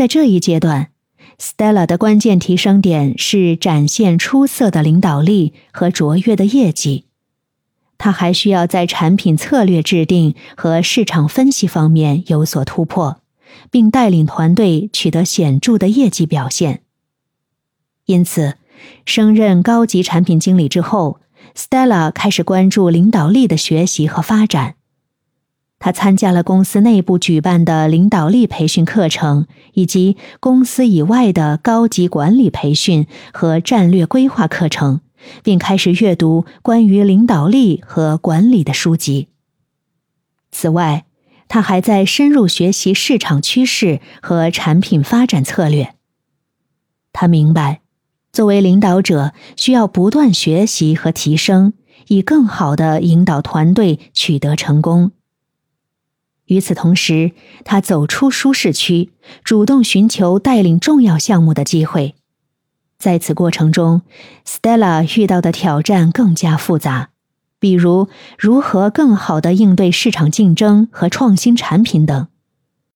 在这一阶段，Stella 的关键提升点是展现出色的领导力和卓越的业绩。他还需要在产品策略制定和市场分析方面有所突破，并带领团队取得显著的业绩表现。因此，升任高级产品经理之后，Stella 开始关注领导力的学习和发展。他参加了公司内部举办的领导力培训课程，以及公司以外的高级管理培训和战略规划课程，并开始阅读关于领导力和管理的书籍。此外，他还在深入学习市场趋势和产品发展策略。他明白，作为领导者需要不断学习和提升，以更好的引导团队取得成功。与此同时，他走出舒适区，主动寻求带领重要项目的机会。在此过程中，Stella 遇到的挑战更加复杂，比如如何更好地应对市场竞争和创新产品等。